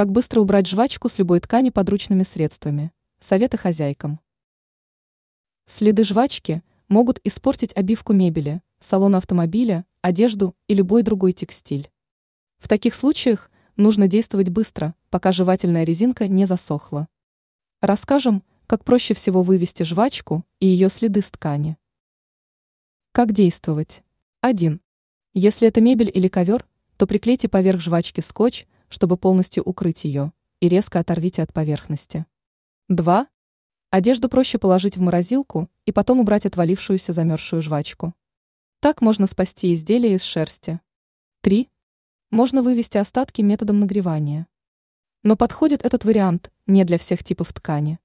Как быстро убрать жвачку с любой ткани подручными средствами? Советы хозяйкам. Следы жвачки могут испортить обивку мебели, салон автомобиля, одежду и любой другой текстиль. В таких случаях нужно действовать быстро, пока жевательная резинка не засохла. Расскажем, как проще всего вывести жвачку и ее следы с ткани. Как действовать? 1. Если это мебель или ковер, то приклейте поверх жвачки скотч, чтобы полностью укрыть ее, и резко оторвите от поверхности. 2. Одежду проще положить в морозилку и потом убрать отвалившуюся замерзшую жвачку. Так можно спасти изделие из шерсти. 3. Можно вывести остатки методом нагревания. Но подходит этот вариант не для всех типов ткани.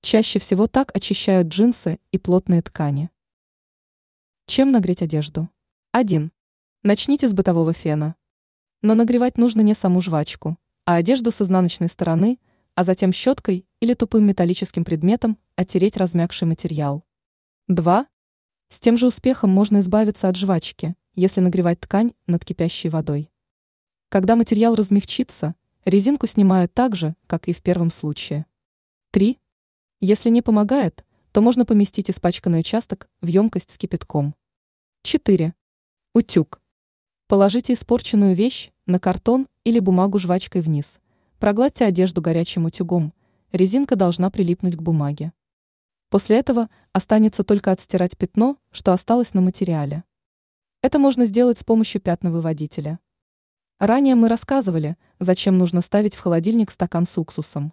Чаще всего так очищают джинсы и плотные ткани. Чем нагреть одежду? 1. Начните с бытового фена. Но нагревать нужно не саму жвачку, а одежду с изнаночной стороны, а затем щеткой или тупым металлическим предметом оттереть размягший материал. 2. С тем же успехом можно избавиться от жвачки, если нагревать ткань над кипящей водой. Когда материал размягчится, резинку снимают так же, как и в первом случае. 3. Если не помогает, то можно поместить испачканный участок в емкость с кипятком. 4. Утюг. Положите испорченную вещь на картон или бумагу жвачкой вниз. Прогладьте одежду горячим утюгом. Резинка должна прилипнуть к бумаге. После этого останется только отстирать пятно, что осталось на материале. Это можно сделать с помощью пятновыводителя. Ранее мы рассказывали, зачем нужно ставить в холодильник стакан с уксусом.